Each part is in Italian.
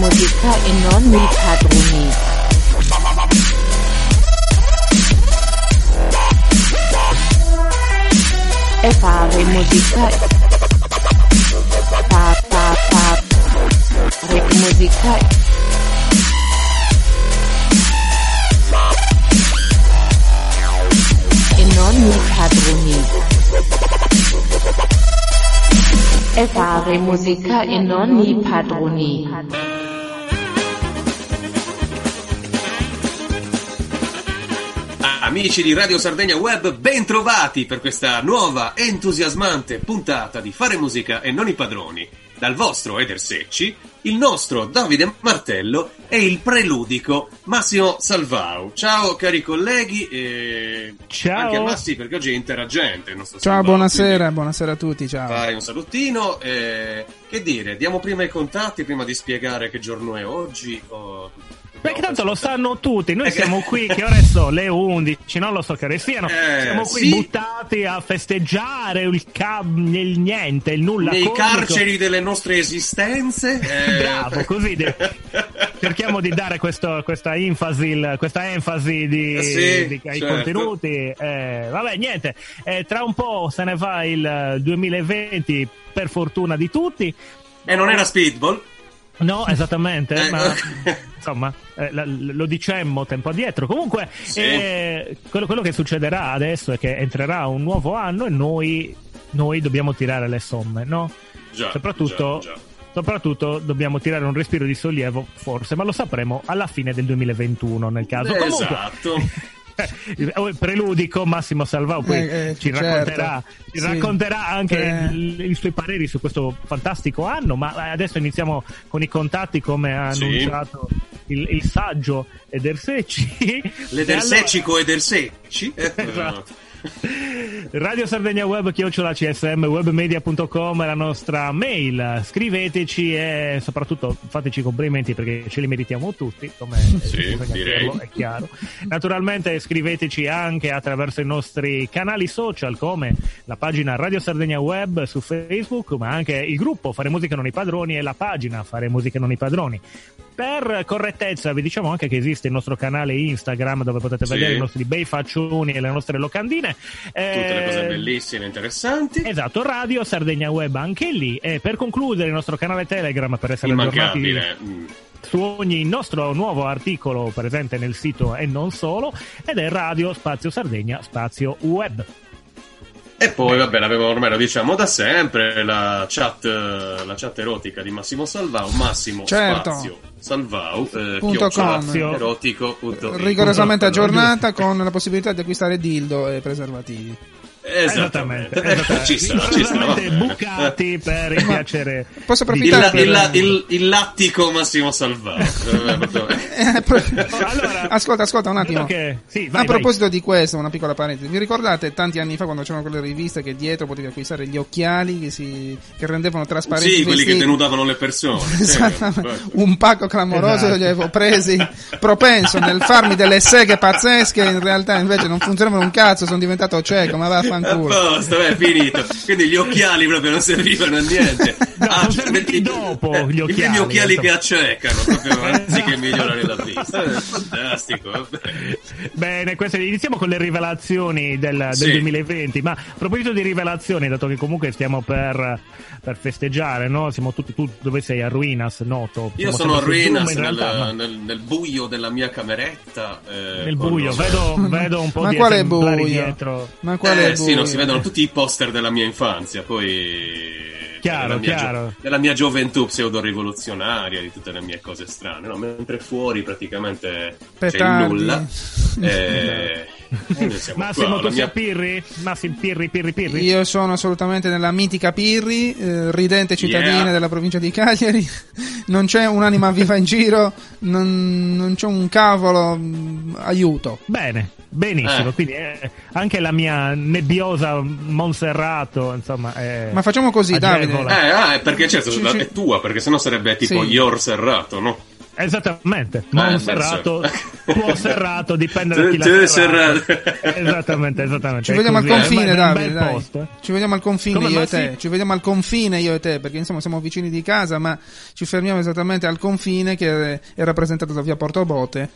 musica e non mi padroni. E fare musica. Pa pa pa. Re musica. E non mi padroni. E fare musica e non mi padroni. Amici di Radio Sardegna Web, bentrovati per questa nuova entusiasmante puntata di Fare Musica e non i padroni. Dal vostro Eder Secci, il nostro Davide Martello e il preludico Massimo Salvau. Ciao cari colleghi e Ciao. anche a Massi perché oggi è interagente Ciao, Salvau, buonasera, quindi buonasera a tutti, ciao. Fai un salutino e che dire, diamo prima i contatti prima di spiegare che giorno è oggi o... Perché tanto lo sanno tutti, noi Eh, siamo qui, che ore sono? Le 11, non lo so che ore siano, Eh, siamo qui sì. buttati a festeggiare il, ca- il niente, il nulla nei comico. carceri delle nostre esistenze. eh, Bravo, così de- cerchiamo di dare questo- questa, enfasi, il- questa enfasi di- sì, di- ai certo. contenuti. Eh, vabbè, niente, tra un po' se ne va il 2020, per fortuna di tutti. E non era speedball. No, esattamente, Eh, ma ok. insomma eh, la- lo dicemmo tempo addietro. Comunque, Sì. eh, quello, quello che succederà adesso è che entrerà un nuovo anno e noi, noi dobbiamo tirare le somme, no? Già, Soprattutto, già, già. soprattutto dobbiamo tirare un respiro di sollievo, forse, ma lo sapremo alla fine del 2021 nel caso. Comunque, Esatto. eh, preludico Massimo Salvau poi Eh, eh, ci certo. racconterà, ci Sì. racconterà anche Eh. il- i suoi pareri su questo fantastico anno ma adesso iniziamo con i contatti come ha Sì. annunciato il, il saggio Eder Secci Le E del allora- seccico e del secci. Eh, Esatto. Radio Sardegna Web, chiocciola CSM, webmedia.com è la nostra mail. Scriveteci e soprattutto fateci complimenti perché ce li meritiamo tutti, come Sì, direi. è chiaro. Naturalmente scriveteci anche attraverso i nostri canali social come la pagina Radio Sardegna Web su Facebook, ma anche il gruppo Fare Musica Non i Padroni e la pagina Fare Musica Non i Padroni. Per correttezza vi diciamo anche che esiste il nostro canale Instagram dove potete Sì. vedere i nostri bei faccioni e le nostre locandine. Tutte le cose Eh, bellissime, interessanti. Esatto, Radio Sardegna Web anche lì. E per concludere il nostro canale Telegram per essere aggiornati su ogni nostro nuovo articolo presente nel sito e non solo, ed è Radio Spazio Sardegna Spazio Web. E poi, vabbè, l'avevo ormai lo diciamo da sempre, la chat, la chat erotica di Massimo Salvau, Massimo Certo. Spazio Salvau, eh, Punto com. erotico. punto. Rigorosamente Punto- aggiornata con la possibilità di acquistare dildo e preservativi. Esattamente. esattamente. ci sta, ci sta. bucati per il piacere. Posso Il, approfittare il, per- il, il, il lattico Massimo Salvau. Eh, Allora- ascolta, ascolta un attimo. Che- sì, vai, a proposito di questo, una piccola parentesi. Vi ricordate tanti anni fa quando c'erano quelle riviste che dietro potevi acquistare gli occhiali che, si, che rendevano trasparenti Sì, quelli che denudavano le persone. Esattamente. un pacco clamoroso Esatto. li avevo presi propenso nel farmi delle seghe pazzesche in realtà invece non funzionavano un cazzo sono diventato cieco ma A vaffanculo posto, è finito. Quindi gli occhiali proprio non servivano a niente. No, Ah, sono cioè, serviti i- dopo eh, gli occhiali, primi occhiali che accecano, proprio anziché migliorare la vista. Eh, Fantastico, vabbè. Bene, queste- iniziamo con le rivelazioni del, del Sì. 2020. Ma a proposito di rivelazioni, dato che comunque stiamo per, per festeggiare, no? Siamo tutti, tu dove sei? A Ruinas, noto. Io sono a Zoom, Ruinas in nel, realtà, ma- nel- nel buio della mia cameretta. eh, nel buio, vedo, vedo un po' ma di quale buio dietro. ma quale Eh sì, non si vedono tutti i poster della mia infanzia, poi... Chiaro, della mia, chiaro. della mia gioventù pseudo-rivoluzionaria, di tutte le mie cose strane, no? Mentre fuori praticamente c'è Petardi. nulla. Eh, e siamo Massimo, qua, tu mia- Pirri? Massimo, Pirri, Pirri, Pirri? io sono assolutamente nella mitica Pirri eh, ridente cittadina Yeah. della provincia di Cagliari non c'è un'anima viva in giro non, non c'è un cavolo mm, aiuto Bene, benissimo. Eh. Quindi eh, anche la mia nebbiosa Monserrato, insomma, è ma facciamo così agevole. Davide Eh, ah, è perché certo, Ci- la- ci- è tua, perché sennò sarebbe tipo Sì. Yor Serrato, no? Esattamente, Eh, un serrato, penso. tuo serrato dipende da chi tu serrato. Esattamente, esattamente. Ci è vediamo al confine, Davide. dai. eh. Ci vediamo al confine Come, io e te. Ci vediamo al confine io e te, perché insomma siamo vicini di casa, ma ci fermiamo esattamente al confine che è rappresentato da via Portobote,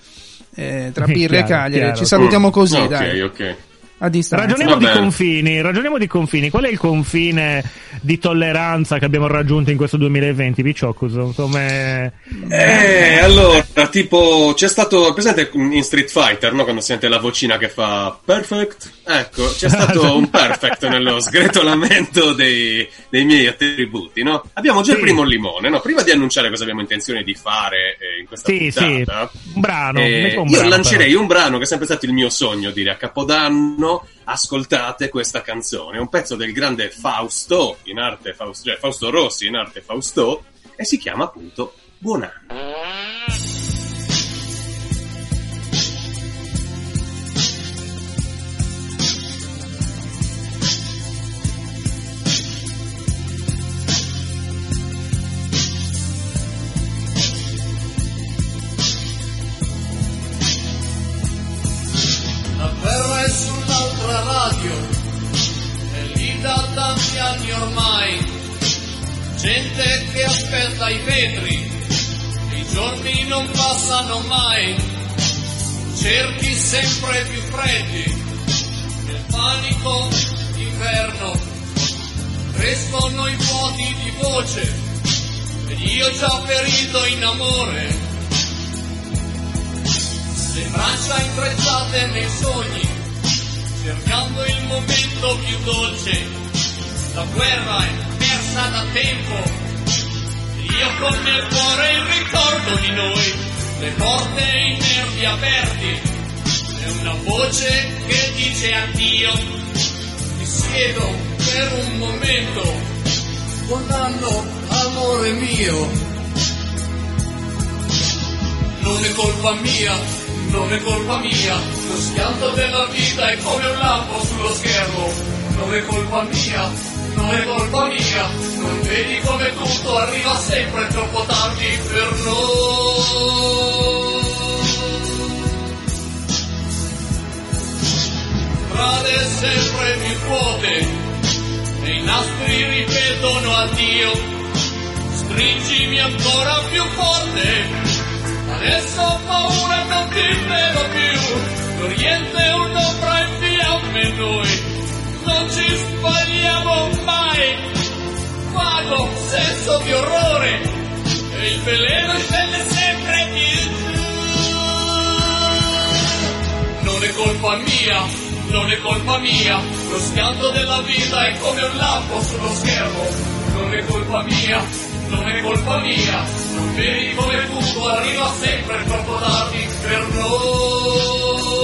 eh, tra Pirri e Cagliari. chiaro. Ci salutiamo così, ok, dai, ok. A distanza. Ragioniamo di confini, ragioniamo di confini. Qual è il confine di tolleranza che abbiamo raggiunto in questo 2020, Piccioccuso? Come... Eh, allora, tipo, c'è stato, presente in Street Fighter, no? Quando sente la vocina che fa perfect? Ecco, c'è stato un perfect nello sgretolamento dei, dei miei attributi, no? Abbiamo già Sì. il primo limone, no? Prima di annunciare cosa abbiamo intenzione di fare eh, in questa Sì, sì, puntata, un brano. eh, un io brano, lancerei però. un brano che è sempre stato il mio sogno dire a Capodanno. Ascoltate questa canzone, è un pezzo del grande Fausto, in arte Fausto, cioè Fausto Rossi, in arte Fausto, e si chiama appunto Buon anno. Aspetta i giorni non passano mai. Cerchi sempre più freddi, nel panico d'inverno. Crescono i vuoti di voce, ed io già ferito in amore. Le braccia intrecciate nei sogni, cercando il momento più dolce. La guerra è persa da tempo, io con nel cuore il ricordo di noi, le porte e i nervi aperti, è una voce che dice addio. Mi siedo per un momento, anno amore mio. Non è colpa mia, non è colpa mia, lo schianto della vita è come un lampo sullo schermo. Non è colpa mia, non è colpa mia, non vedi come tutto arriva sempre troppo tardi per noi. Strade sempre più vuote, e i nastri ripetono addio. Stringimi ancora più forte, Adesso ho paura, non ti vedo più. L'Oriente è un'ombra in fiamme noi. Non ci sbagliamo mai. Vago senso di orrore. E il veleno scende sempre più giù. Non è colpa mia, non è colpa mia. Lo schianto della vita è come un lampo sullo schermo. Non è colpa mia, non è colpa mia. Non vedi come tutto arriva sempre troppo tardi per noi.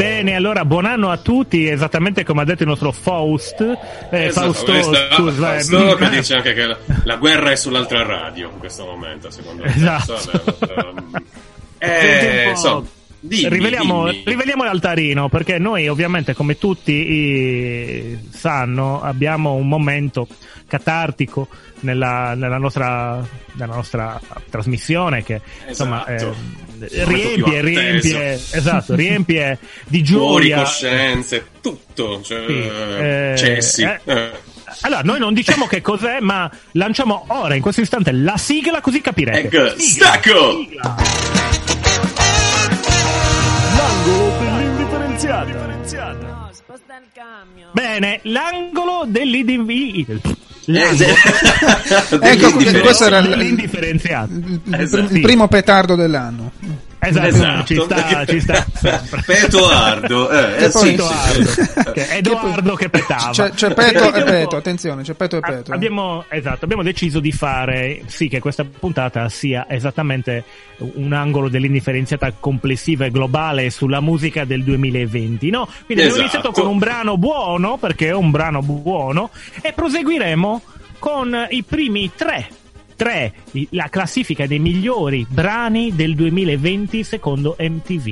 Ebbene, allora buon anno a tutti, esattamente come ha detto il nostro Faust. Eh, Esatto, Fausto, scusa, eh, Fausto che eh, dice anche che la, la guerra è sull'altra radio in questo momento, secondo me. Esatto. Vabbè, eh, po'. insomma, dimmi, riveliamo, dimmi. riveliamo l'altarino perché noi ovviamente come tutti i- sanno abbiamo un momento catartico nella, nella nostra, nella nostra trasmissione che insomma Esatto. eh, momento più riempie, riempie, esatto, riempie di gioia coscienze, tutto, cioè, Sì, eh, cessi. eh. eh. Allora, noi non diciamo che cos'è, ma lanciamo ora, in questo istante, la sigla così capirete. Ecco, Sigla, stacco! sigla. differenziata. Bene, l'angolo dell'IDV. Ecco, Ecco, questo era il- l'indifferenziato. Il, il- Esatto. il primo petardo dell'anno. Esatto, Esatto. ci sta, ci sta sempre. Petoardo, eh, Che eh, poi- sì, Edoardo, sì. che- Edoardo che petava. C'è, c'è peto e Abbiamo- peto, attenzione, c'è peto e a- peto. Abbiamo, esatto, abbiamo deciso di fare sì che questa puntata sia esattamente un angolo dell'indifferenziata complessiva e globale sulla musica del 2020, no? Quindi abbiamo Esatto. iniziato con un brano buono, perché è un brano buono, e proseguiremo con i primi tre. Tre, i- la classifica dei migliori brani del 2020 secondo MTV.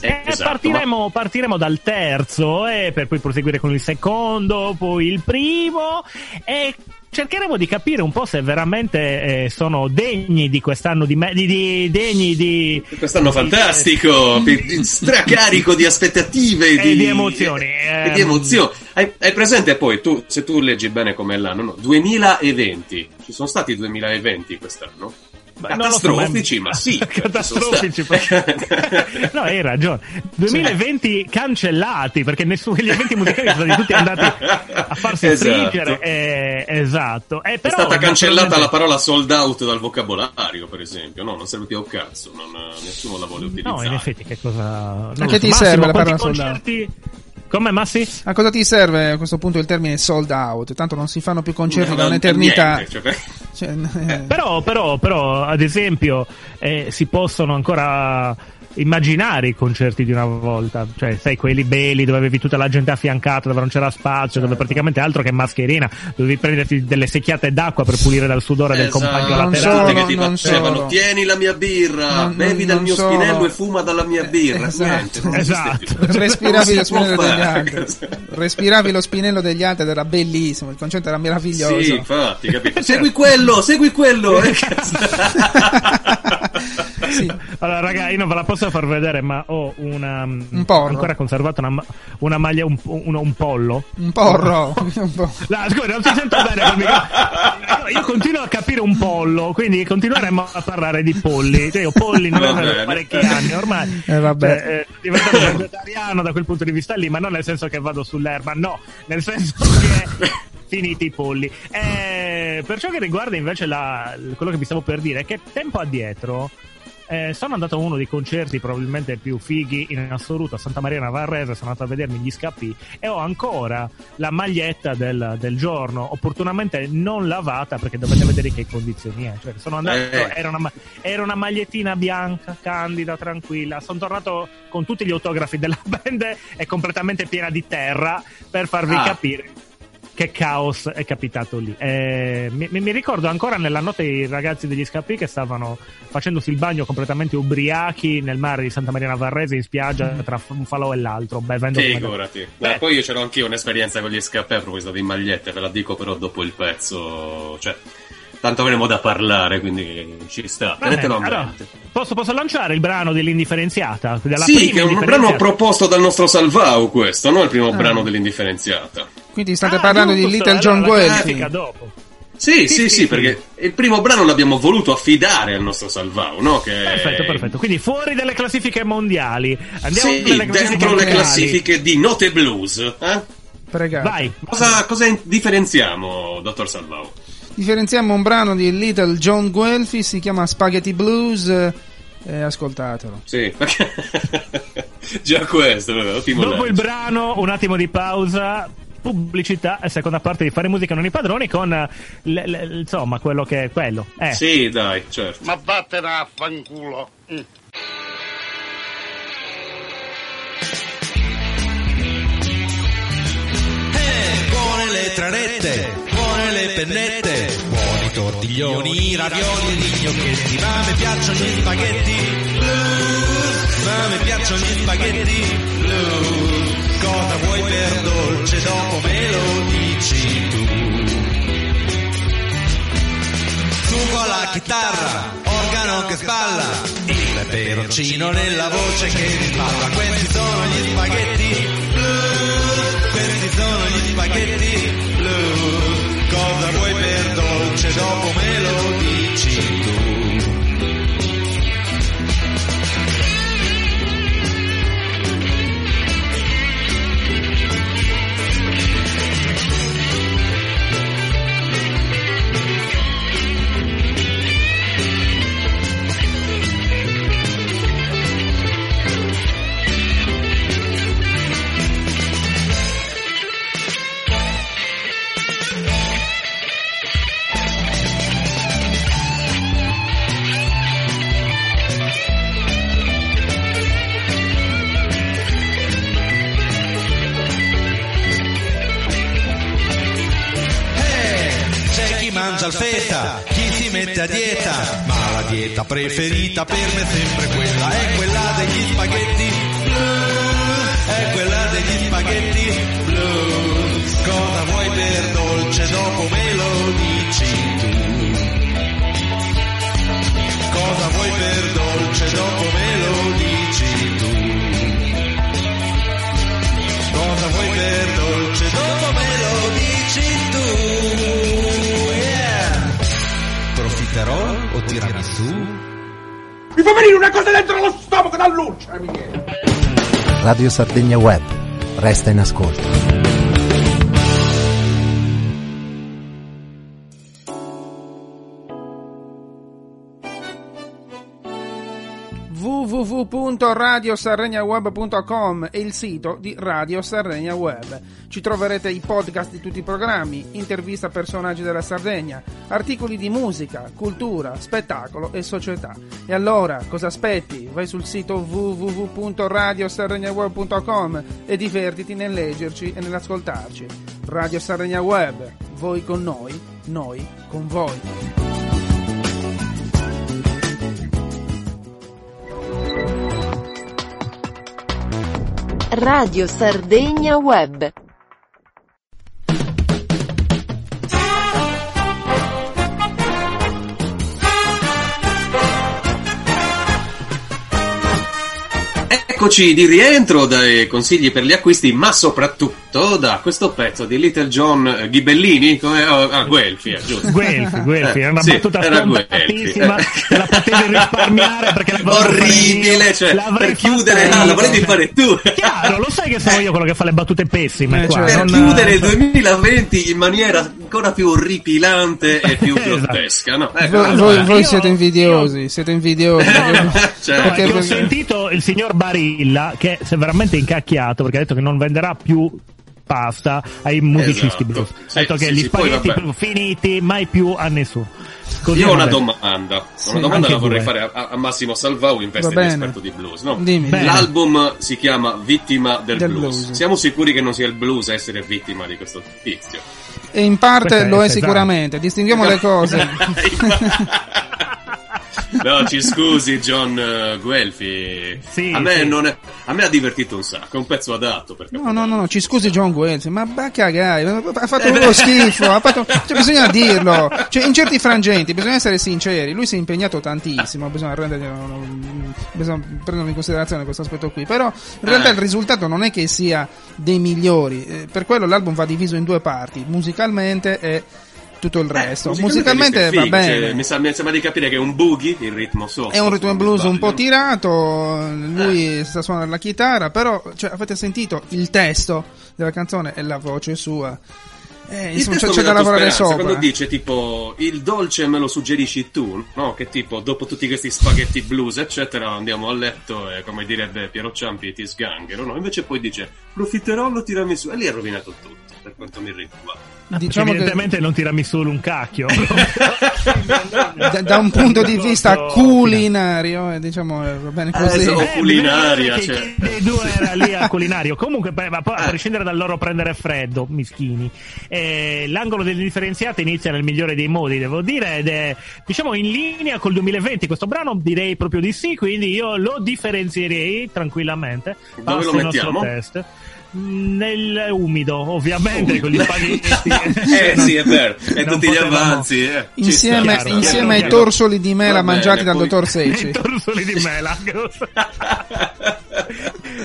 Eh, e esatto, partiremo, partiremo dal terzo, e per poi proseguire con il secondo, poi il primo, e cercheremo di capire un po' se veramente eh, sono degni di quest'anno di, me- di, di- degni di, Quest'anno fantastico, stracarico di aspettative E di emozioni, e di ehm. emozioni. Hai, hai presente poi, tu, se tu leggi bene com'è l'anno, no? 2020. Ci sono stati 2020 quest'anno? Non lo so, Catastrofici, ma sì. Catastrofici, perché- no, hai ragione. 2020 cancellati perché nessuno, gli eventi musicali sono stati tutti andati a farsi Esatto. stringere. eh, esatto. Eh, È però, stata cancellata la naturalmente- parola sold out dal vocabolario, per esempio. No, non serve più a un cazzo, non, nessuno la vuole utilizzare. No, in effetti, che cosa. non A lo che ti serve la parola sold out? Come, Massi? A cosa ti serve a questo punto il termine sold out? Tanto non si fanno più concerti da un'eternità. niente, cioè, Cioè, eh, Però, però, però, ad esempio, eh, si possono ancora immaginare i concerti di una volta, cioè, sai, quelli belli dove avevi tutta la gente affiancata, dove non c'era spazio, dove praticamente altro che mascherina, dovevi prenderti delle secchiate d'acqua per pulire dal sudore del Esatto. compagno Non laterale. solo, che ti non facevano solo. tieni la mia birra Non- bevi non- dal non mio solo. spinello e fuma dalla mia birra Esatto. Niente, Esatto. respiravi lo spinello degli altri. Respiravi lo spinello degli altri ed era bellissimo. Il concerto era meraviglioso. sì infatti capito segui quello segui quello eh. Sì. Allora, raga, io non ve la posso far vedere, ma ho una. Un porro. ancora conservata una, una maglia, un, un, un pollo. Un porro. Un. No, scusa, non si sente bene col microfono. Io continuo a capire un pollo, quindi continueremo a parlare di polli. Cioè, io polli non ne da parecchi anni ormai. Eh, vabbè. Cioè, eh, diventato vegetariano da quel punto di vista lì, ma non nel senso che vado sull'erba, no, nel senso che finiti i polli. Eh, per ciò che riguarda invece la- quello che vi stavo per dire, è che tempo addietro. Eh, sono andato a uno dei concerti probabilmente più fighi in assoluto a Santa Maria Navarrese, sono andato a vedermi gli scappi e ho ancora la maglietta del, del giorno, opportunamente non lavata perché dovete vedere che condizioni è. Cioè, sono andato, Eh. era, una, era una magliettina bianca, candida, tranquilla. Sono tornato con tutti gli autografi della band e completamente piena di terra per farvi Ah. capire che caos è capitato lì. Eh, mi, mi- ricordo ancora nella notte i ragazzi degli scappi che stavano facendosi il bagno completamente ubriachi nel mare di Santa Maria Navarrese in spiaggia tra un falò e l'altro, bevendo Figurati. Beh. Eh, poi io c'ero anch'io un'esperienza con gli scappè a proposito di magliette, ve la dico però dopo il pezzo. Cioè, tanto avremo da parlare, quindi ci sta. Va bene, Tenetelo a allora, posso, posso lanciare il brano dell'indifferenziata? Della Sì, prima che è un brano proposto dal nostro Salvau questo, no? Il primo Ah. brano dell'indifferenziata. Quindi state Ah, parlando di Little allora John classifica dopo. Sì, Sì, sì, sì, sì, sì. perché il primo brano l'abbiamo voluto affidare al nostro Salvau, no? Che Perfetto, perfetto. Quindi fuori dalle classifiche mondiali. Andiamo Sì, classifiche dentro le mondiali. classifiche di note blues. Eh? Pregato. Vai. Cosa, cosa differenziamo, dottor Salvau? Differenziamo un brano di Little John Guelphy, si chiama Spaghetti Blues. eh, ascoltatelo. Sì, perché... Già questo, Dopo il brano, un attimo di pausa. Pubblicità e seconda parte di Fare musica non i padroni con eh, l- l- insomma quello che è quello. Eh. Sì, dai, certo. Ma vattene a fanculo. Mm. buone le tranette, buone le pennette, buoni tortiglioni, ravioli, gnocchetti, ma mi piacciono gli spaghetti blues, ma mi piacciono gli spaghetti blues. Cosa vuoi per dolce dopo me lo dici tu? Con la chitarra, organo che spalla, il peperoncino nella voce che mi parla, questi sono gli spaghetti blues, questi sono gli spaghetti blues, cosa vuoi per dolce dopo me lo dici tu. Mangia il feta, chi si mette a dieta, ma la dieta preferita per me è sempre quella, è quella degli spaghetti venire una cosa dentro lo stomaco dall'ulcera. Radio Sardegna Web. Resta in ascolto. www.radiosarregnaweb.com è il sito di Radio Sardegna Web. Ci troverete i podcast di tutti i programmi, interviste a personaggi della Sardegna, articoli di musica, cultura, spettacolo e società. E allora, cosa aspetti? Vai sul sito www.radiosarregnaweb.com e divertiti nel leggerci e nell'ascoltarci. Radio Sardegna Web, voi con noi, noi con voi. Radio Sardegna Web. Eccoci di rientro dai consigli per gli acquisti, ma soprattutto da questo pezzo di Little John eh, Ghibellini, come oh, ah, Guelfi, eh, giusto? Guelfi, Guelfi, era una Sì, battuta era Guelfi. te la potevi risparmiare perché fatta Orribile, io, cioè, per chiudere, io. la volevi fare tu. Chiaro, lo sai che sono io quello che fa le battute pessime Eh, qua. cioè, Per non- chiudere il 2020 in maniera ancora più orripilante e più Esatto. grottesca, no? Ecco, Voi, allora, voi- voi io- siete invidiosi, siete invidiosi. Cioè, No, Perché- io ho sentito il signor Barilla che si è veramente incacchiato perché ha detto che non venderà più pasta ai musicisti Esatto. blues. Sì, detto che sì, gli sì, spaghetti finiti, mai più a nessuno. Così Io ho una domanda, Sì, una domanda la vorrei due. fare a, a Massimo Salvau in veste di esperto di blues. No? L'album si chiama Vittima del, Del blues. blues. Siamo sicuri che non sia il blues a essere vittima di questo tizio? E in parte Questa è lo è pesante. sicuramente, distinguiamo le cose. no, ci scusi, John eh, Guelfi. Sì, a, me sì. non è- a me ha divertito un sacco. È un pezzo adatto. Perché No, no, no, no, ci scusi John Wells, ma va a cagare, ha fatto Eh, uno schifo, ha fatto, cioè, bisogna dirlo, cioè, in certi frangenti bisogna essere sinceri, lui si è impegnato tantissimo, bisogna, rendergli- bisogna prenderlo in considerazione questo aspetto qui, però in realtà Eh. il risultato non è che sia dei migliori, eh, per quello l'album va diviso in due parti, musicalmente e tutto il Eh, resto. musicalmente è va bene. cioè, mi, sa- mi sembra di capire che è un boogie, il ritmo soft. È un and blues un po' tirato, lui sta suonando la chitarra, però cioè, avete sentito il testo della canzone e la voce sua. Eh, insomma, c'è, c'è da lavorare sopra. Quando dice tipo il dolce me lo suggerisci tu, no? Che tipo dopo tutti questi spaghetti blues, eccetera, andiamo a letto e come direbbe Piero Ciampi ti sganghero, no? Invece poi dice profiterò lo tirami su e lì ha rovinato tutto, per quanto mi riguarda. Diciamo che evidentemente non tirami solo un cacchio. da, da un punto di vista culinario, eh, diciamo, eh, va bene così. Eh, so- culinaria, che cioè. chi dei due era lì a culinario. Comunque, beh, ma poi, a Eh. prescindere dal loro prendere freddo, mischini, eh, l'angolo delle differenziate inizia nel migliore dei modi, devo dire, ed è diciamo in linea col 2020. Questo brano direi proprio di sì, quindi io lo differenzierei tranquillamente. Dove lo il nostro mettiamo? test. Nel umido, ovviamente, con gli spaghetti. eh sì, è vero, e Non tutti gli avanzi. Eh. Insieme, sta, insieme chiaro, ai chiaro. torsoli di mela bene, mangiati dal poi- dottor I Seici. torsoli di mela.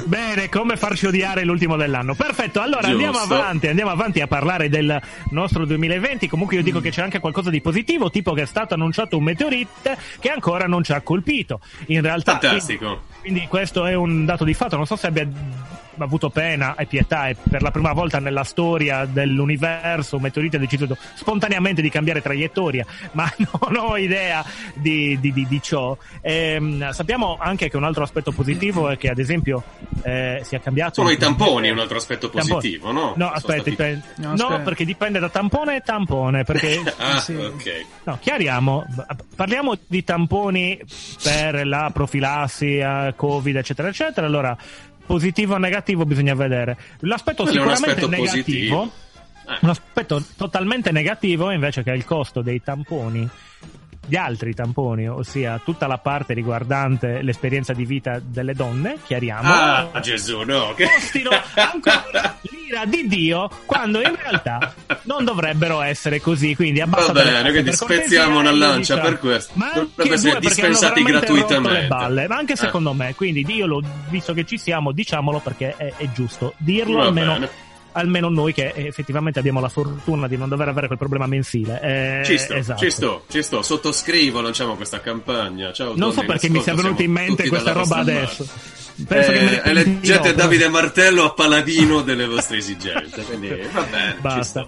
Bene, come farci odiare l'ultimo dell'anno. Perfetto, allora andiamo Giusto. avanti, andiamo avanti a parlare del nostro 2020. Comunque io dico che c'è anche qualcosa di positivo, tipo che è stato annunciato un meteorite che ancora non ci ha colpito. In realtà, Fantastico. Quindi, quindi questo è un dato di fatto, non so se abbia avuto pena e pietà e per la prima volta nella storia dell'universo un meteorite ha deciso spontaneamente di cambiare traiettoria ma non ho idea di, di- di- di ciò Ehm, sappiamo anche che un altro aspetto positivo è che ad esempio eh, si è cambiato Sono i tamponi un altro aspetto positivo, no? no Sono aspetta stati- dipende- No, no, aspetta. perché dipende da tampone e tampone perché Ah, Sì. ok. No, chiariamo, parliamo di tamponi per la profilassi, eh, Covid, eccetera, eccetera. Allora, positivo o negativo bisogna vedere. L'aspetto un sicuramente aspetto negativo. positivo. Un aspetto totalmente negativo invece che è il costo dei tamponi gli altri tamponi, ossia tutta la parte riguardante l'esperienza di vita delle donne, chiariamo, Ah, Gesù, no. Che... costino ancora l'ira di Dio quando in realtà non dovrebbero essere così. Quindi Va abbassate le bene, quindi spezziamo una lancia per questo. Ma anche essere dispensati gratuitamente. le balle, ma anche Eh. secondo me. Quindi Dio lo, visto che ci siamo, diciamolo perché è, è giusto dirlo Va almeno. bene. Almeno noi che effettivamente abbiamo la fortuna di non dover avere quel problema mensile. Eh, Ci sto, esatto. ci sto, ci sto, sottoscrivo, lanciamo questa campagna. Ciao, Non so Tony, perché mi sia venuta in mente questa roba adesso. parte. Penso che me Eh, eleggete però. Davide Martello a paladino delle vostre esigenze. Quindi va bene, Basta.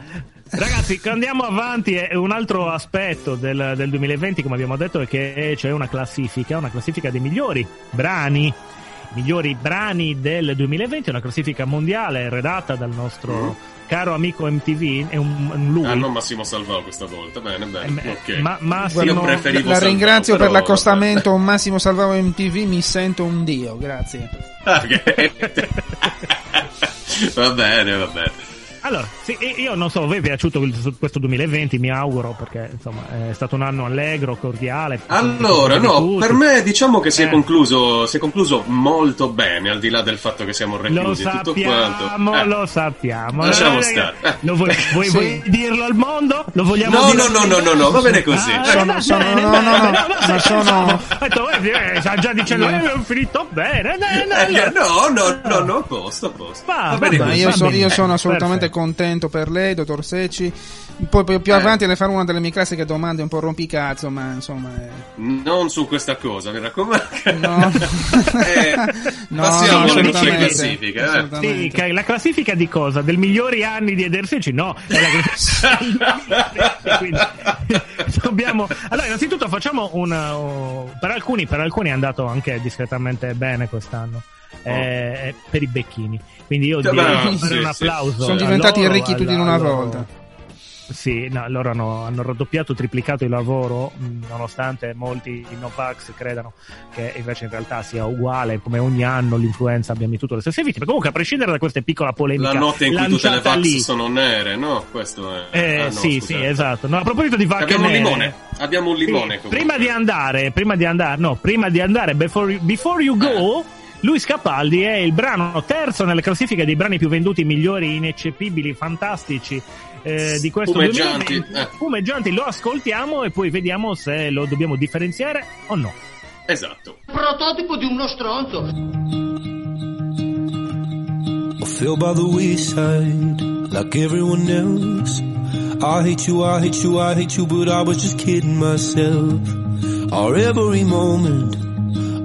Ragazzi, andiamo avanti. eh, Un altro aspetto del, del 2020, come abbiamo detto, è che c'è una classifica, una classifica dei migliori brani, migliori brani del 2020, una classifica mondiale redatta dal nostro caro amico MTV. È un, un lui. Ah, non Massimo Salvao questa volta. Bene, bene. Eh, ok. ma- Massimo- Io preferivo La Salvao, ringrazio però, per l'accostamento Massimo Salvavo MTV, mi sento un dio, grazie. vabbè. Ok. va bene, va bene. Allora, sì, io non so, a voi è piaciuto questo 2020, mi auguro, perché insomma è stato un anno allegro, cordiale. Allora, no, tutti. per me diciamo che si è Eh. concluso, si è concluso molto bene, al di là del fatto che siamo reclusi e tutto quanto. sappiamo, Eh. lo sappiamo. Lasciamo Eh, stare. Eh. Lo vuoi, vuoi- Sì. vuoi dirlo al mondo? Lo vogliamo No, dire? no, no, no, no, no, va bene così. Ah, Eh. va Sono- no, no, no, bene, ma sono- detto, eh, eh, sta già dicendo, eh, finito bene. eh, eh, Eh, allora- no, no, no, no, a posto, a posto. Va, Va bene io, sono assolutamente. Contento per lei, dottor Secci. Poi, poi più Eh. avanti le farò una delle mie classiche domande un po' rompicazzo, ma insomma. eh, Non su questa cosa, mi raccomando. No. Eh, No, passiamo no, assolutamente. classifiche. eh. Sì, la classifica di cosa? Del migliori anni di Ederseci? No, è la classifica. Quindi, dobbiamo... Allora, innanzitutto facciamo una. oh, per, alcuni, per alcuni è andato anche discretamente bene quest'anno. Eh, per i becchini. Quindi io direi di sì, fare un sì. applauso. Sono diventati loro, ricchi tutti in una alla- loro- volta. Sì, no, loro hanno, hanno raddoppiato, triplicato il lavoro, mh, nonostante molti Novax credano che invece in realtà sia uguale, come ogni anno l'influenza abbia mietuto le stesse vittime. Comunque, a prescindere da questa piccola polemica La notte in cui tutte le vax lì, sono nere, no? Questo è. eh, ah, no, sì, scusate. sì, esatto. No, a proposito di vacche Abbiamo un nere, limone. Abbiamo un limone. sì, prima di andare, prima di andare, no, prima di andare, before you, before you go, Luis Capaldi è il brano terzo nelle classifiche dei brani più venduti, migliori, ineccepibili, fantastici eh, di questo Spumeggianti, 2020. eh. Spumeggianti, lo ascoltiamo e poi vediamo se lo dobbiamo differenziare o no. Esatto. Prototipo di uno stronzo. I fell by the wayside like everyone else. I hate you, I hate you, I hate you, but I was just kidding myself. Our every moment,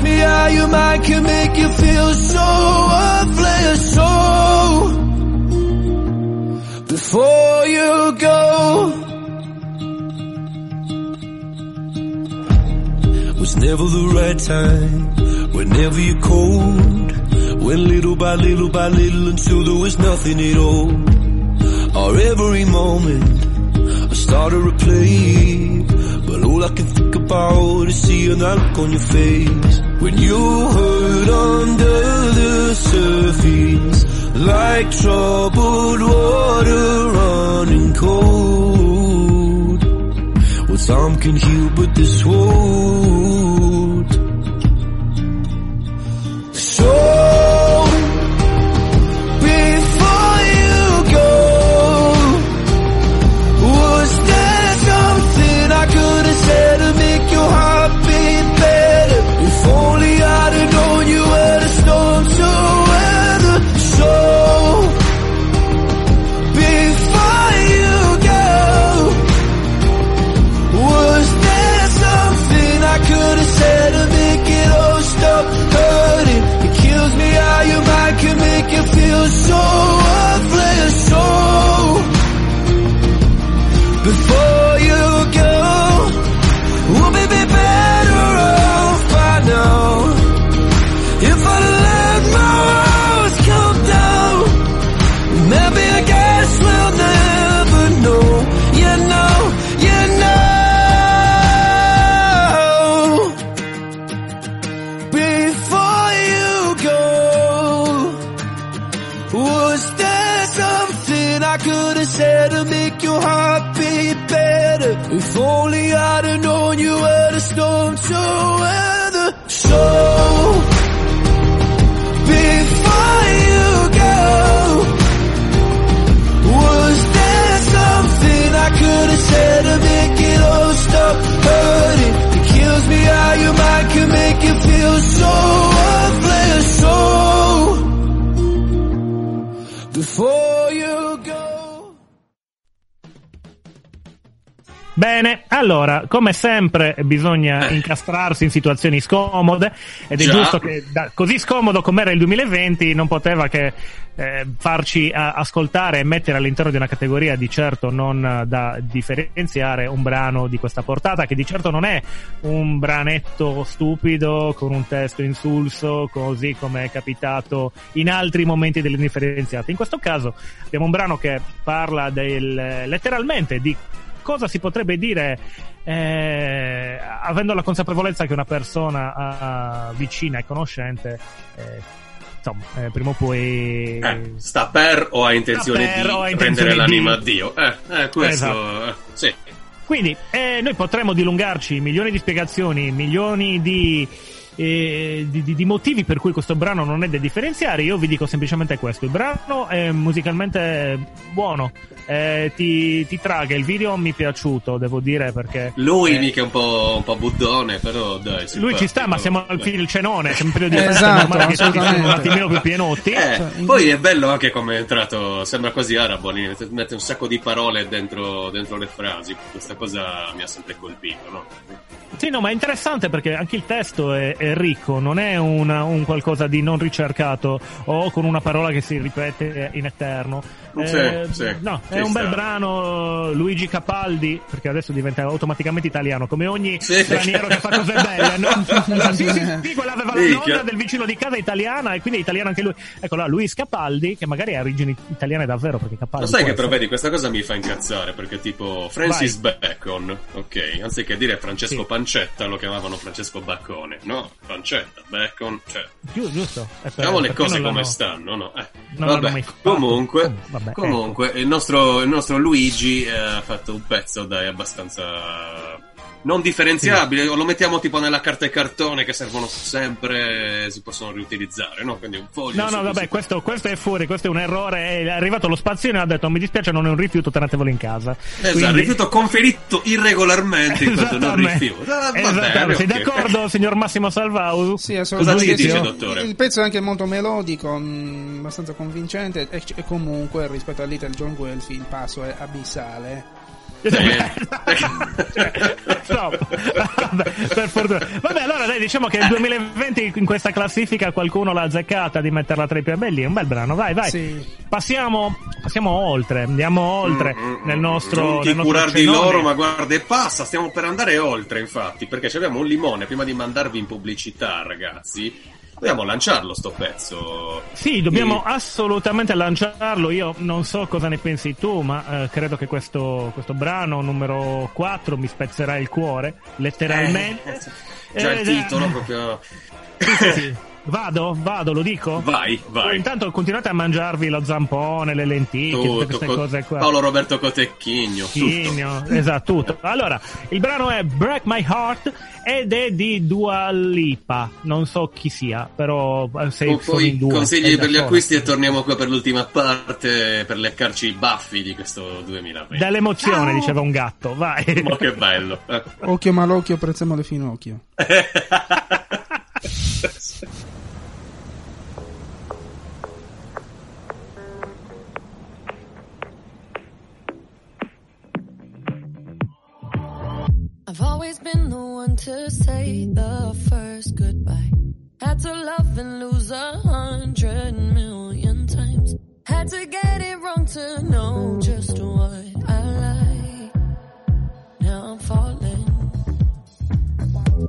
Kills me how your mind can make you feel so worthless. So, before you go, was never the right time. Whenever you're cold, went little by little by little until there was nothing at all. Our every moment. I started to play, but all I can think about is seeing that look on your face. When you hurt under the surface, like troubled water running cold. Well, time can heal, but this won't. So, allora, come sempre bisogna incastrarsi in situazioni scomode ed è Già. giusto che da- così scomodo com'era il 2020 non poteva che eh, farci a- ascoltare e mettere all'interno di una categoria di certo non eh, da differenziare un brano di questa portata che di certo non è un branetto stupido con un testo insulso così come è capitato in altri momenti dell'indifferenziata. In questo caso abbiamo un brano che parla del, letteralmente di cosa si potrebbe dire eh, avendo la consapevolezza che una persona ah, vicina e conoscente eh, insomma eh, prima o poi Eh, sta per o ha intenzione per di ha prendere intenzione l'anima di- a Dio? Eh, eh, questo... Esatto. sì. Quindi eh, noi potremmo dilungarci milioni di spiegazioni, milioni di, eh, di- di- di motivi per cui questo brano non è da differenziare. Io vi dico semplicemente questo: il brano è musicalmente buono, eh, ti, ti traga. Il video mi è piaciuto, devo dire, perché Lui eh, mica è un po', un po' buddone, però dai. lui ci sta, ma siamo al fine del cenone, siamo in periodo di Esatto, che tutti siano un attimino più pienotti. Eh, Cioè, poi è bello anche come è entrato, sembra quasi arabo, lì, mette un sacco di parole dentro, dentro le frasi, questa cosa mi ha sempre colpito, no? Sì, no, ma è interessante perché anche il testo è ricco, non è una- un qualcosa di non ricercato o con una parola che si ripete in eterno. Sì, Eh, sì, no, ci è un bel sta. brano Luigi Capaldi, perché adesso diventa automaticamente italiano, come ogni Sì. straniero che fa cose belle. No? sì, sì, sì, quella aveva la nonna del vicino di casa italiana e quindi è italiano anche lui. Ecco là, Luis Capaldi, che magari ha origini italiane davvero, perché Capaldi... Lo sai che però vedi, questa cosa mi fa incazzare, perché tipo Francis Bacon, ok, anziché dire Francesco Sì. Pancetta lo chiamavano Francesco Baccone, no? Pancetta, Bacon, cioè... Giu- giusto. Eh, Vediamo le cose come stanno, no? Eh, non l'hanno vabbè, comunque, Com- vabbè, ecco. comunque il, nostro, il nostro Luigi eh, ha fatto un pezzo dai abbastanza non differenziabile, o lo mettiamo tipo nella carta e cartone che servono sempre, si possono riutilizzare, no? Quindi un foglio. No, no, vabbè, questo, questo è fuori, questo è un errore. È arrivato lo spazione e ha detto: Mi dispiace, non è un rifiuto, tenetevelo in casa. Esatto, Quindi- rifiuto conferito irregolarmente in quanto non rifiuto. Ah, va Esattamente. bene, Sei ok. d'accordo, signor Massimo Salvau? Sì, Cosa assolutamente. ci dice, sì. dottore? Il pezzo è anche molto melodico, mh, abbastanza convincente e, e comunque rispetto a Little John Guelph il passo è abissale. No, vabbè, per fortuna. Vabbè, allora dai, diciamo che il 2020 in questa classifica qualcuno l'ha azzeccata di metterla tra i più belli. È un bel brano, vai, vai. Sì. Passiamo, passiamo oltre, andiamo oltre Mm, mm, nel mm. nostro. Non ti nel nostro curar di cenone. loro, ma guarda, e passa, stiamo per andare oltre, infatti, perché ci abbiamo un limone prima di mandarvi in pubblicità, ragazzi. Dobbiamo lanciarlo sto pezzo. Sì, dobbiamo E- assolutamente lanciarlo. Io non so cosa ne pensi tu, ma eh, credo che questo, questo brano numero 4 mi spezzerà il cuore, letteralmente. Eh, già Eh, il titolo proprio. Sì, sì, sì. Vado, vado, lo dico? Vai, vai. Intanto continuate a mangiarvi lo zampone, le lenticchie, tutte Tutto, queste co- cose qua. Paolo Roberto Cotecchigno. tutto. Chigno, esatto, tutto. Allora, il brano è Break My Heart ed è di Dua Lipa. Non so chi sia, però eh, se Poi sono in due. consigli per gli acquisti e torniamo qua per l'ultima parte per leccarci i baffi di questo 2020. Dall'emozione, diceva un gatto, vai. Ma che bello. Occhio malocchio, prezzemolo le finocchio. I've always been the one to say the first goodbye. Had to love and lose a hundred million times. Had to get it wrong to know just what I like. Now I'm falling.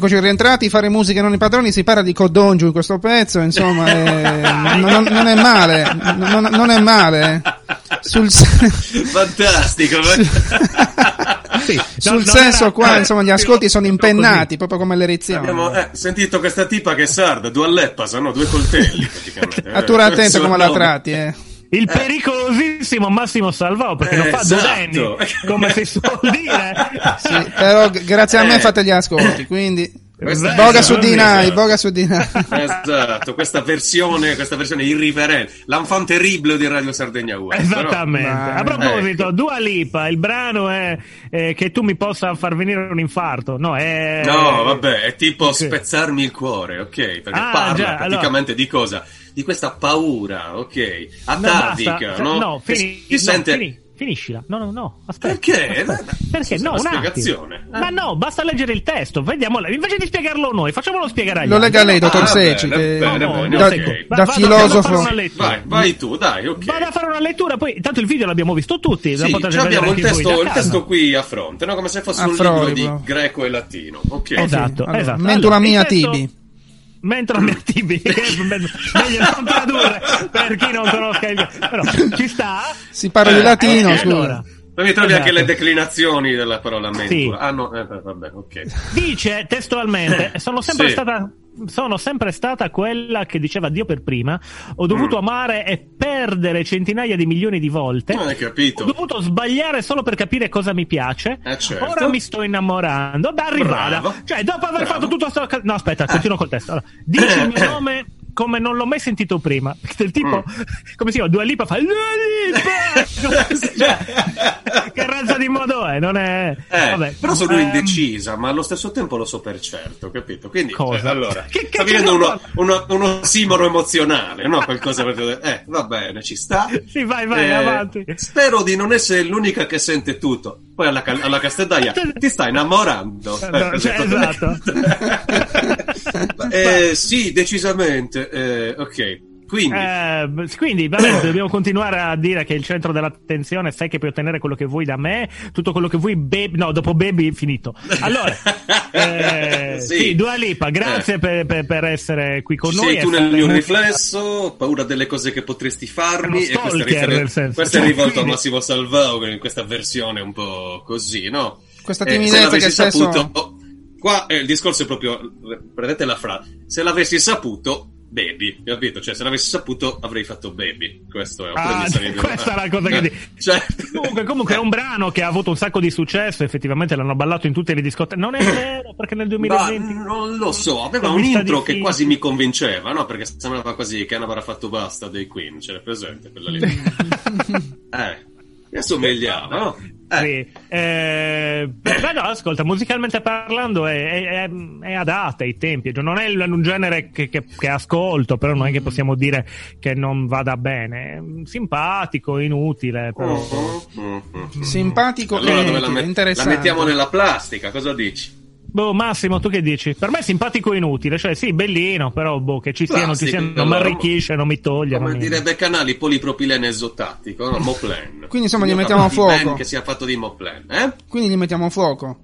Eccoci rientrati, fare musica e non i padroni, si parla di Codongiu in questo pezzo, insomma, eh, non, non è male, non, non è male. Sul, Fantastico. Sì, sul non senso era- qua, insomma, gli ascolti sono così. impennati, proprio come l'erezione. Abbiamo eh, sentito questa tipa che è sarda, due alleppa, sono due coltelli praticamente. A tu attento come la tratti, eh. Il pericolosissimo Massimo Salvao, perché Eh, non fa esatto. due anni, come si suol dire. Sì, però grazie a me Eh. fate gli ascolti, quindi Questa- boga su esatto. di noi, boga su di noi. Esatto, questa versione, questa versione irriverente, l'enfant terrible di Radio Sardegna Web. Esattamente. Ma- A proposito, Ecco. Dua Lipa, il brano è eh, che tu mi possa far venire un infarto. No, è... Però- No, vabbè, è tipo Ok. spezzarmi il cuore, ok? Perché Ah, parla già, praticamente di cosa? Di questa paura, ok? No, Atavica, basta. no? No, Che fini- si no, sente... fini- finiscila. No, no, no. Aspetta. Perché? Aspetta. Perché? No, una spiegazione. Ma no, basta leggere il testo. Vediamo. Invece di spiegarlo noi, facciamolo spiegare agli Lo lega lei, dottor Ah, bene, che No, no, no, da filosofo. Vai, vai tu, dai, ok. Vado a fare una lettura, poi tanto il video l'abbiamo visto tutti. Sì, abbiamo il testo, il testo qui a fronte, no? come se fosse A un libro di greco e latino. Ok. Esatto, Allora, esatto. Mentula Allora, mia testo- tibi. Mentre tibi, che è meglio non tradurre per chi non conosca il però ci sta. Si parla di Eh, latino, Eh, scusa. allora, Poi mi trovi Esatto. anche le declinazioni della parola mentula. Sì. Ah no, eh, vabbè, ok. dice testualmente: Sono sempre Sì. stata. Sono sempre stata quella che diceva Dio per prima. Ho dovuto Mm. amare e perdere centinaia di milioni di volte. Non hai capito? Ho dovuto sbagliare solo per capire cosa mi piace. Eh, certo. Ora mi sto innamorando. Da arrivata. Bravo. Cioè, dopo aver Bravo. fatto tutto sto. ca- No, aspetta, continuo col testo. Allora, dice il mio nome come non l'ho mai sentito prima. Del tipo, come si chiama? Dua Lipa fa Dua Lipa! Cioè, che razza di modo è? Non è. Eh, Vabbè, però sono ehm, indecisa, ma allo stesso tempo lo so per certo, capito? Quindi, Cosa? cioè, allora, Che sta vivendo uno, uno, uno simoro emozionale, no? Qualcosa per Eh, va bene, ci sta. Sì, vai, vai, Eh, avanti. Spero di non essere l'unica che sente tutto. Poi alla, alla Castellaia ti stai innamorando. No, cioè, esatto. Eh, sì, decisamente. eh, ok. Quindi, Eh, quindi vabbè, dobbiamo continuare a dire che il centro dell'attenzione sai che puoi ottenere quello che vuoi da me, tutto quello che vuoi, baby, no, dopo baby finito. Allora, eh, Sì. sì. Dua Lipa, grazie per, per- per essere qui con ci noi. sei tu nel mio riflesso, ho paura delle cose che potresti farmi. È E questo è, stalker, rifer- nel senso. questo è Cioè, rivolto a quindi- Massimo Salvao in questa versione un po' così, no? Questa Eh, timidezza se l'avessi che spesso- saputo, qua eh, il discorso è proprio, prendete la frase, se l'avessi saputo, baby, capito? Cioè, se l'avessi saputo, avrei fatto baby. Questo è, Ah, questa è la cosa che Eh, dico. cioè, Comunque, comunque è un brano che ha avuto un sacco di successo, effettivamente l'hanno ballato in tutte le discoteche. Non è vero, perché nel Ma 2020 non lo so, aveva un intro che difficile. quasi mi convinceva, no? Perché sembrava quasi che avrà fatto basta dei Queen, ce l'hai presente quella lì? eh, mi assomigliava, no? Eh, Sì. Eh, beh, no, ascolta, musicalmente parlando è, è, è- adatta ai tempi, Cioè, non è un genere che, che- che ascolto, però non è che possiamo dire che non vada bene. Simpatico, inutile, però... mm, mm. Simpatico Allora e dove la, met- la mettiamo nella plastica? Cosa dici? Boh, Massimo, tu che dici? Per me è simpatico e inutile, cioè sì, bellino, però boh, che ci sia, non ci sia, Plastico, non mi arricchisce, non mi toglie. Come non mi- direbbe Canali, polipropilene esotattico, no? Moplen. Quindi, insomma, gli Io mettiamo a fuoco. Che sia fatto di Moplen, eh? Quindi gli mettiamo a fuoco.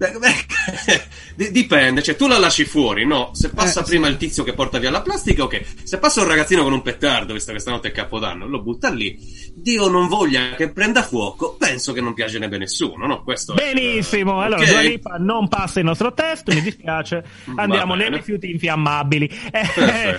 Dipende, cioè tu la lasci fuori, no? Se passa Eh, prima sì. il tizio che porta via la plastica, ok. Se passa un ragazzino con un petardo, visto che stanotte è Capodanno, lo butta lì. Dio non voglia che prenda fuoco, penso che non piacerebbe nessuno, no? Questo è- Benissimo, allora Ok. Dua Lipa non passa il nostro test, mi dispiace. Andiamo nei rifiuti infiammabili. Eh.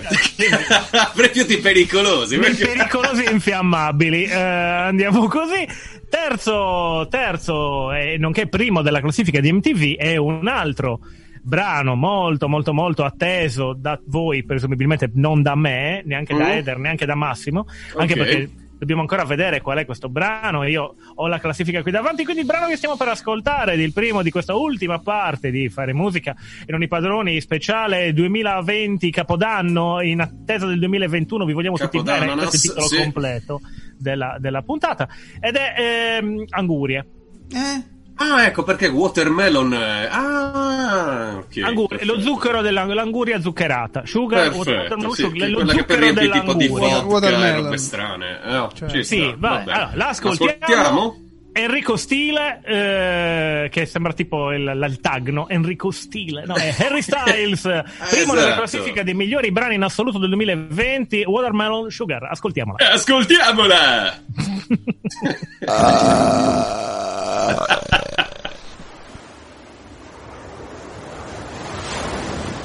Rifiuti pericolosi. perché- pericolosi infiammabili. Eh, andiamo così. Terzo, terzo, e nonché primo della classifica di MTV è un altro brano molto molto molto atteso da voi presumibilmente non da me neanche da Mm. Eder neanche da Massimo anche perché dobbiamo ancora vedere qual è questo brano io ho la classifica qui davanti quindi il brano che stiamo per ascoltare ed il primo di questa ultima parte di fare musica e non i padroni speciale 2020 capodanno in attesa del 2021 vi vogliamo tutti bene Capodanno, questo è il titolo sì. completo della, della puntata ed è ehm, Angurie Eh? Ah, ecco perché Watermelon. è- Ah, ok. Angurie, lo zucchero dell'anguria zuccherata sugar Perfetto, watermelon sì, sugar, lo zucchero riempi tipo di dell'anguria vodka robe strane. Eh, oh, Cioè, ci Sì, sta, vabbè. allora, l'ascoltiamo. L'ascoltiamo? Enrico Stile, eh, che sembra tipo il, il tag, no? Enrico Stile, no? È Harry Styles, primo nella esatto. classifica dei migliori brani in assoluto del 2020, Watermelon Sugar. Ascoltiamola. Eh, Ascoltiamola!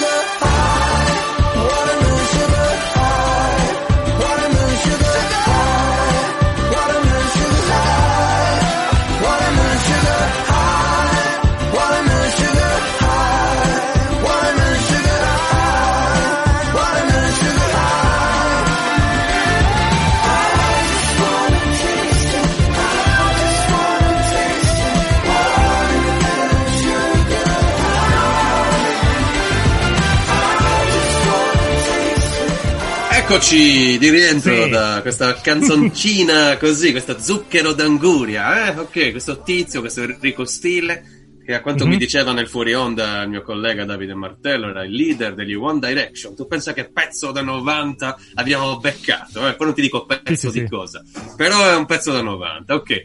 Watermelon sugar high, watermelon Eccoci di rientro Sì. da questa canzoncina così, questa zucchero d'anguria, eh? Ok, questo tizio, questo Enrico Stile, che a quanto Mhm. mi diceva nel fuori onda il mio collega Davide Martello, era il leader degli One Direction. Tu pensa che pezzo da 90 abbiamo beccato, eh? Poi non ti dico pezzo Sì, sì, di cosa, però è un pezzo da 90, ok.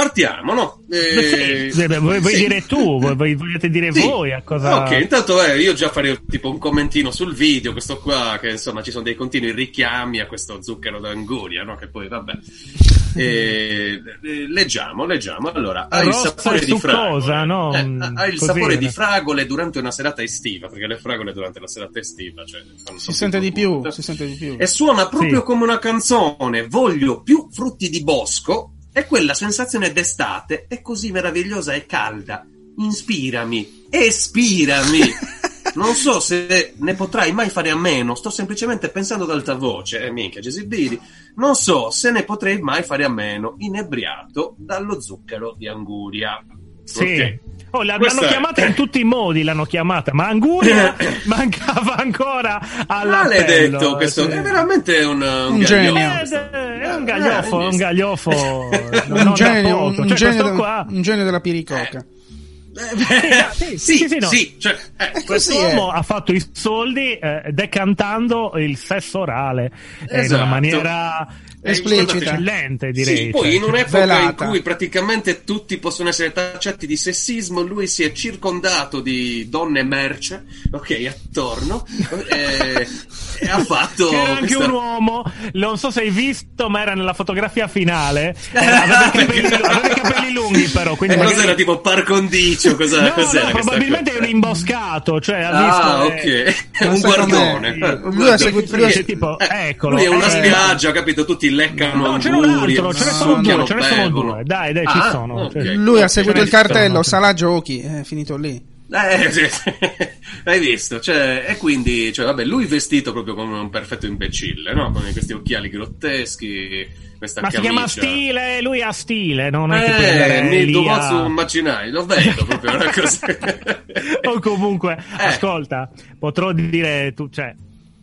Partiamo, no? Eh, Sì, beh, vuoi, vuoi sì. dire tu, vuoi, volete dire Sì. voi a cosa... Ok, intanto eh, io già farei tipo un commentino sul video, questo qua, che insomma ci sono dei continui richiami a questo zucchero d'anguria, no? Che poi vabbè. Eh, eh, leggiamo, leggiamo. Allora, ha il sapore e di fragole. no? Eh, ha- il così, sapore eh. di fragole durante una serata estiva, perché le fragole durante la serata estiva, cioè, fanno Si sente di più, si sente di più. E suona proprio Sì. come una canzone. Voglio più frutti di bosco. E quella sensazione d'estate è così meravigliosa e calda. Inspirami, espirami. Non so se ne potrai mai fare a meno, sto semplicemente pensando ad alta voce, eh minchia Gesibidi, non so se ne potrei mai fare a meno, inebriato dallo zucchero di anguria. Sì. Ok. Oh, Questa l'hanno è- chiamata in tutti i modi, l'hanno chiamata, ma Anguria mancava ancora all'appello. Maledetto, questo sì. è veramente un, un, Un gagliofo, genio. Questo. Eh, È un gagliofo, Eh, un gagliofo. non Un genio, poco. un, Cioè, genio qua... un genio della piricoca. Eh, sì, sì, sì, sì, no. sì, cioè, eh, Quest'uomo è. ha fatto i soldi eh, decantando il sesso orale eh, in Esatto. una maniera Eh, Esplicita. eccellente, direi. Sì, poi cioè. in un'epoca Velata. in cui praticamente tutti possono essere tacciati di sessismo, lui si è circondato di donne merce, ok, attorno, e, e ha fatto... C'era anche questa- un uomo, non so se hai visto, ma era nella fotografia finale. Eh, aveva, i capelli, aveva i capelli lunghi, però. Quindi Eh, magari- cos'era tipo par condicio? Cosa, No, cos'era no, probabilmente è un imboscato, cioè ha Ah, visto. eh, ok. un guardone. Lui Eh, ha seguito- lui ha- perché- tipo, eh, eccolo, Lui è una eh. spiaggia, capito? Tutti leccano No, ce n'è un angurie, altro, ce ne sono succhiano, due, ce ne sono due. Dai, dai, ci Ah, sono. ok. Cioè, Lui ha seguito il cartello, sì. sala giochi, è finito lì. Eh, sì, sì. hai visto? Cioè, e quindi, cioè, vabbè, lui vestito proprio come un perfetto imbecille, no? Con questi occhiali grotteschi, questa Ma si camicia. chiama stile, lui ha stile, non è che Eh, mi lì dovevo a- su immaginare, lo vedo proprio una cosa. o comunque, Eh. ascolta, potrò dire tu, cioè,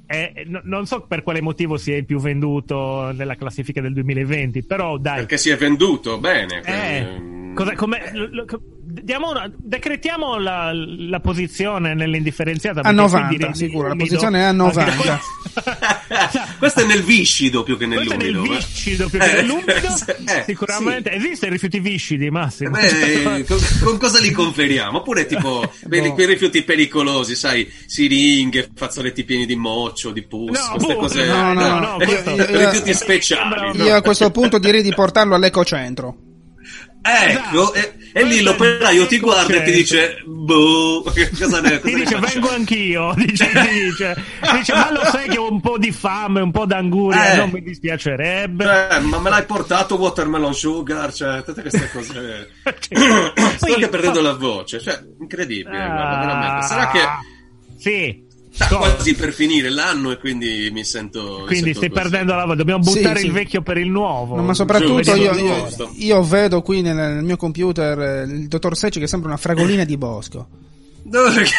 eh, no- non so per quale motivo sia il più venduto nella classifica del 2020, però dai. Perché si è venduto bene. Eh, ehm, come- lo- lo- diamo una- decretiamo la, la posizione nell'indifferenziata. A perché 90, quindi nel- sicuro, la nell'umido- posizione è a anche 90. Questo è nel viscido più che Questo è nel nell'umido. eh. viscido più che Eh, nell'umido. eh, Sicuramente esistono i rifiuti viscidi, Massimo. Beh, con, con cosa li conferiamo? Oppure tipo quei, No. quei rifiuti pericolosi, sai, siringhe, fazzoletti pieni di moccio, di pus, No, queste boh, cose. no, no, no, eh, questo- rifiuti speciali. no? Io a questo punto direi di portarlo all'ecocentro. Ecco, Esatto. e, e lì l'operaio ti guarda e ti dice, boh, cosa ne, cosa Ti dice facciamo?" vengo anch'io, dice, dice, dice ma lo sai che ho un po' di fame, un po' d'anguria, Eh. non mi dispiacerebbe. Cioè, ma me l'hai portato watermelon sugar, cioè, tutte queste cose. Sto anche perdendo la voce, cioè, incredibile, guarda, veramente. Sarà che Ah, Sì. Sta quasi per finire l'anno e quindi mi sento. mi Quindi sento stai così. perdendo la voce, dobbiamo Sì, buttare sì. il vecchio per il nuovo. No, ma soprattutto io, io- io vedo qui nel, nel mio computer eh, il dottor Secci che sembra una fragolina di bosco. Dove-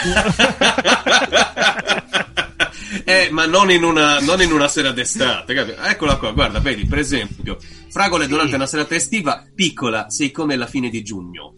eh, ma non in, una, non in una sera d'estate, capito? Eccola qua, guarda, vedi, per esempio, fragole durante una serata estiva, piccola, sei come la fine di giugno.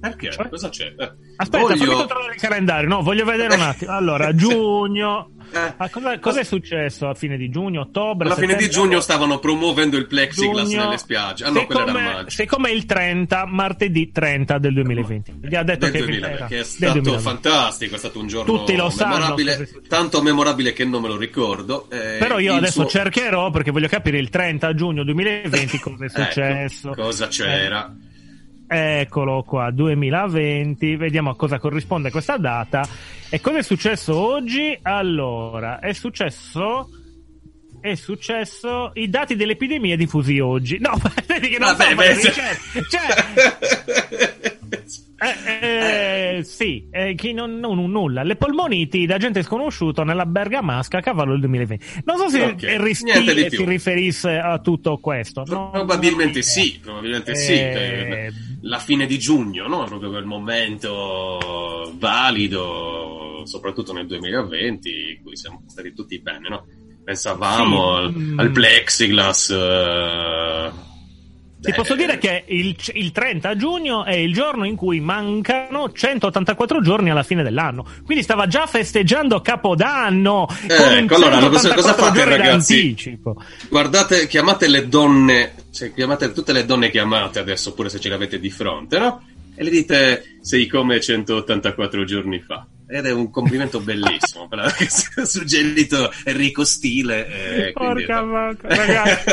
Perché? Cioè? Cosa c'è? Eh, Aspetta, voglio- fammi controllare il calendario. No, voglio vedere un attimo. Allora, giugno. Eh. Ah, cosa, cosa è successo a fine di giugno, ottobre? Alla fine di giugno stavano promuovendo il plexiglass Giugno, nelle spiagge. Ah no, siccome, siccome il 30, martedì 30 del 2020. Gli ha detto che 2000, era che è stato 2020. fantastico, è stato un giorno Tutti lo sanno memorabile, successo. tanto memorabile che non me lo ricordo. eh, Però io adesso suo- cercherò perché voglio capire il 30 giugno 2020 cosa è Ecco, successo. cosa c'era? Eccolo qua, 2020, vediamo a cosa corrisponde questa data. E cosa è successo oggi? Allora, è successo... È successo i dati dell'epidemia diffusi oggi. No, vedi che non Vabbè, so beh, ricerche. Cioè, eh, eh, sì, eh, chi non, non- nulla. Le polmoniti da gente sconosciuto nella Bergamasca a cavallo del 2020. Non so se Ok, Aristide niente di più. si riferisse a tutto questo. No, Probabilmente sì, probabilmente sì. Eh, eh, La fine di giugno, no? Proprio quel momento valido, soprattutto nel 2020, in cui siamo stati tutti bene, no? Pensavamo Sì, al, mm. al plexiglass. eh, Ti eh, posso dire che il, il 30 giugno è il giorno in cui mancano 184 giorni alla fine dell'anno. Quindi stava già festeggiando Capodanno con Ecco, allora, cosa- 184 cosa fate, ragazzi? d'anticipo. Guardate, chiamate le donne, cioè chiamate tutte le donne che amate adesso, pure se ce le avete di fronte, no? E le dite sei come 184 giorni fa. Ed è un complimento bellissimo, per la- suggerito Enrico Stile. eh, quindi- Porca vacca, ragazzi.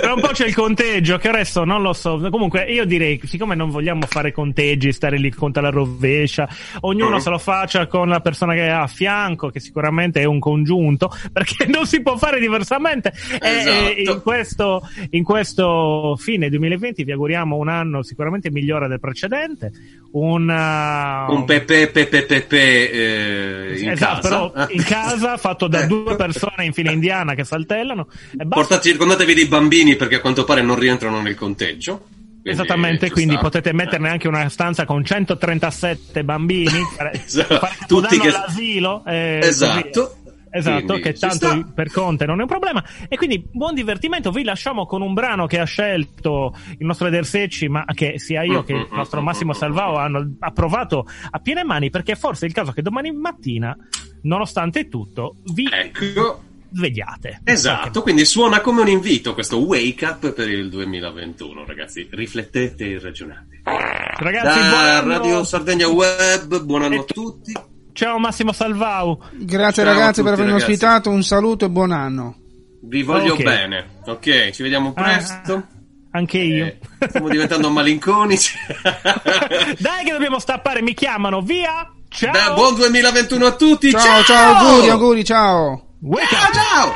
Tra un po' c'è il conteggio, che adesso non lo so. Comunque, io direi, siccome non vogliamo fare conteggi, stare lì conta la rovescia, ognuno Mm. se lo faccia con la persona che ha a fianco, che sicuramente è un congiunto, perché non si può fare diversamente. E- E, Esatto. in, questo, in questo fine 2020 vi auguriamo un anno sicuramente migliore del precedente. Un, Un pepe pepe pepe eh, in esatto, casa. però in casa, fatto da due persone in fila indiana che saltellano. E circondatevi dei bambini perché a quanto pare non rientrano nel conteggio. Quindi Esattamente, quindi sta. potete metterne anche una stanza con 137 bambini, Esatto. fare Tutti che- all'asilo. eh, Esatto. così. Esatto, Quindi che tanto per Conte non è un problema. E quindi buon divertimento. Vi lasciamo con un brano che ha scelto il nostro Eder Secci, ma che sia io che il nostro Massimo Salvao hanno approvato a piene mani, perché forse è il caso che domani mattina, nonostante tutto, vi Ecco. svegliate. Esatto, quindi suona come un invito questo wake up per il 2021, ragazzi. Riflettete e ragionate. Ragazzi, buon da anno. Radio Sardegna Web, buon anno a tutti. Ciao Massimo Salvao. Grazie Ciao ragazzi per avermi ragazzi. ospitato, un saluto e buon anno. Vi voglio Ok. bene, ok? Ci vediamo presto. Ah, anche io. Eh, stiamo diventando malinconici. Dai che dobbiamo stappare, mi chiamano, via! Ciao! Beh, buon 2021 a tutti. Ciao, ciao, auguri, auguri, ciao. Wake Ciao, up! ciao.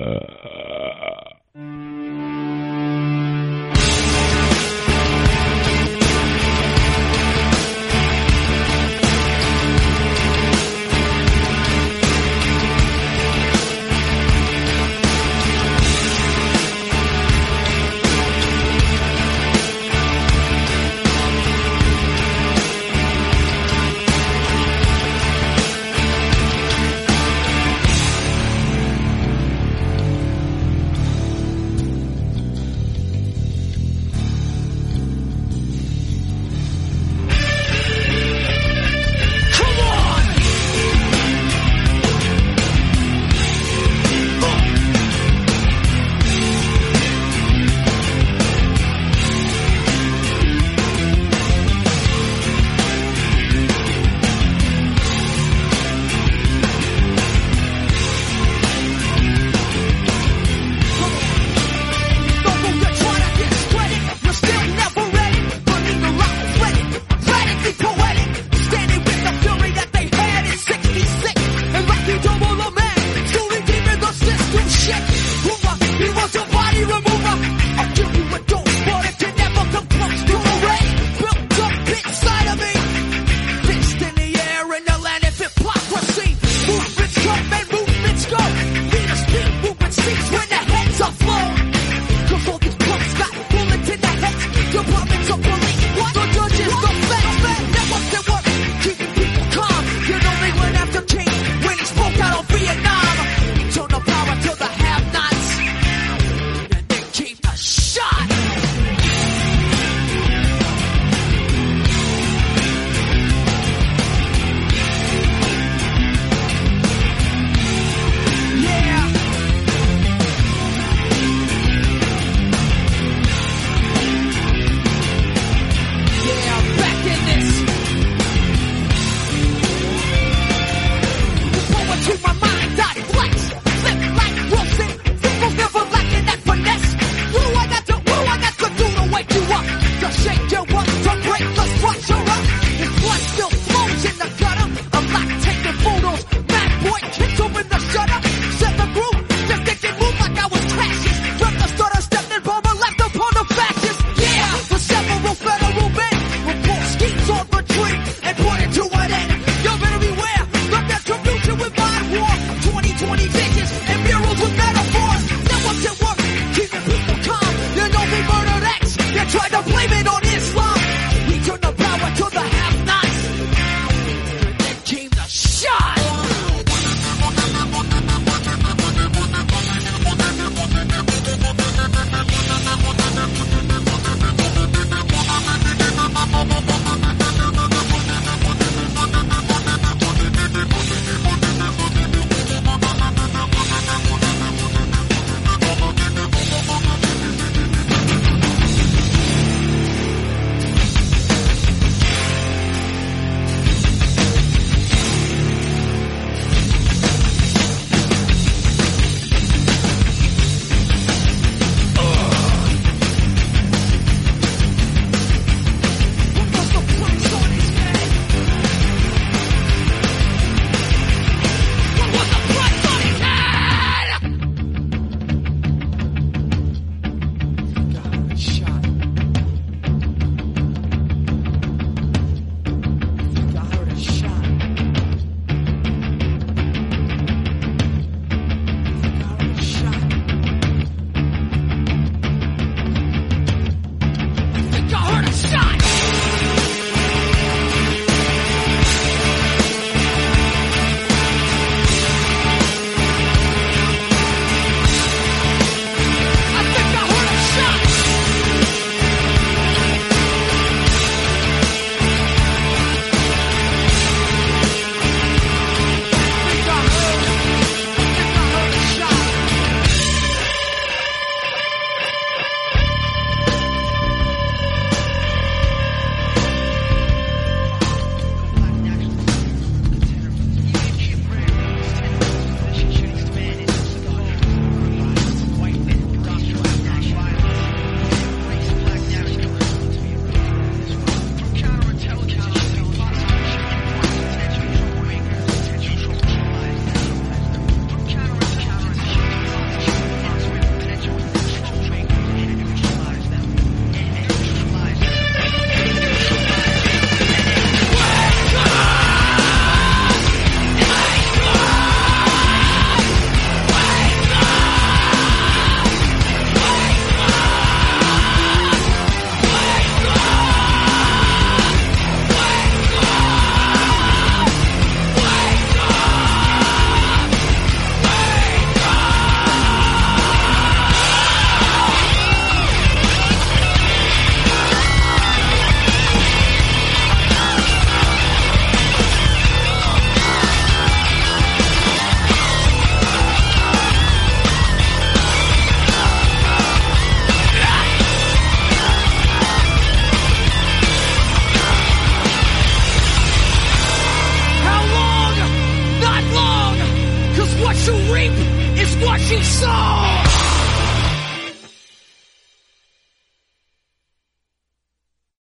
uh,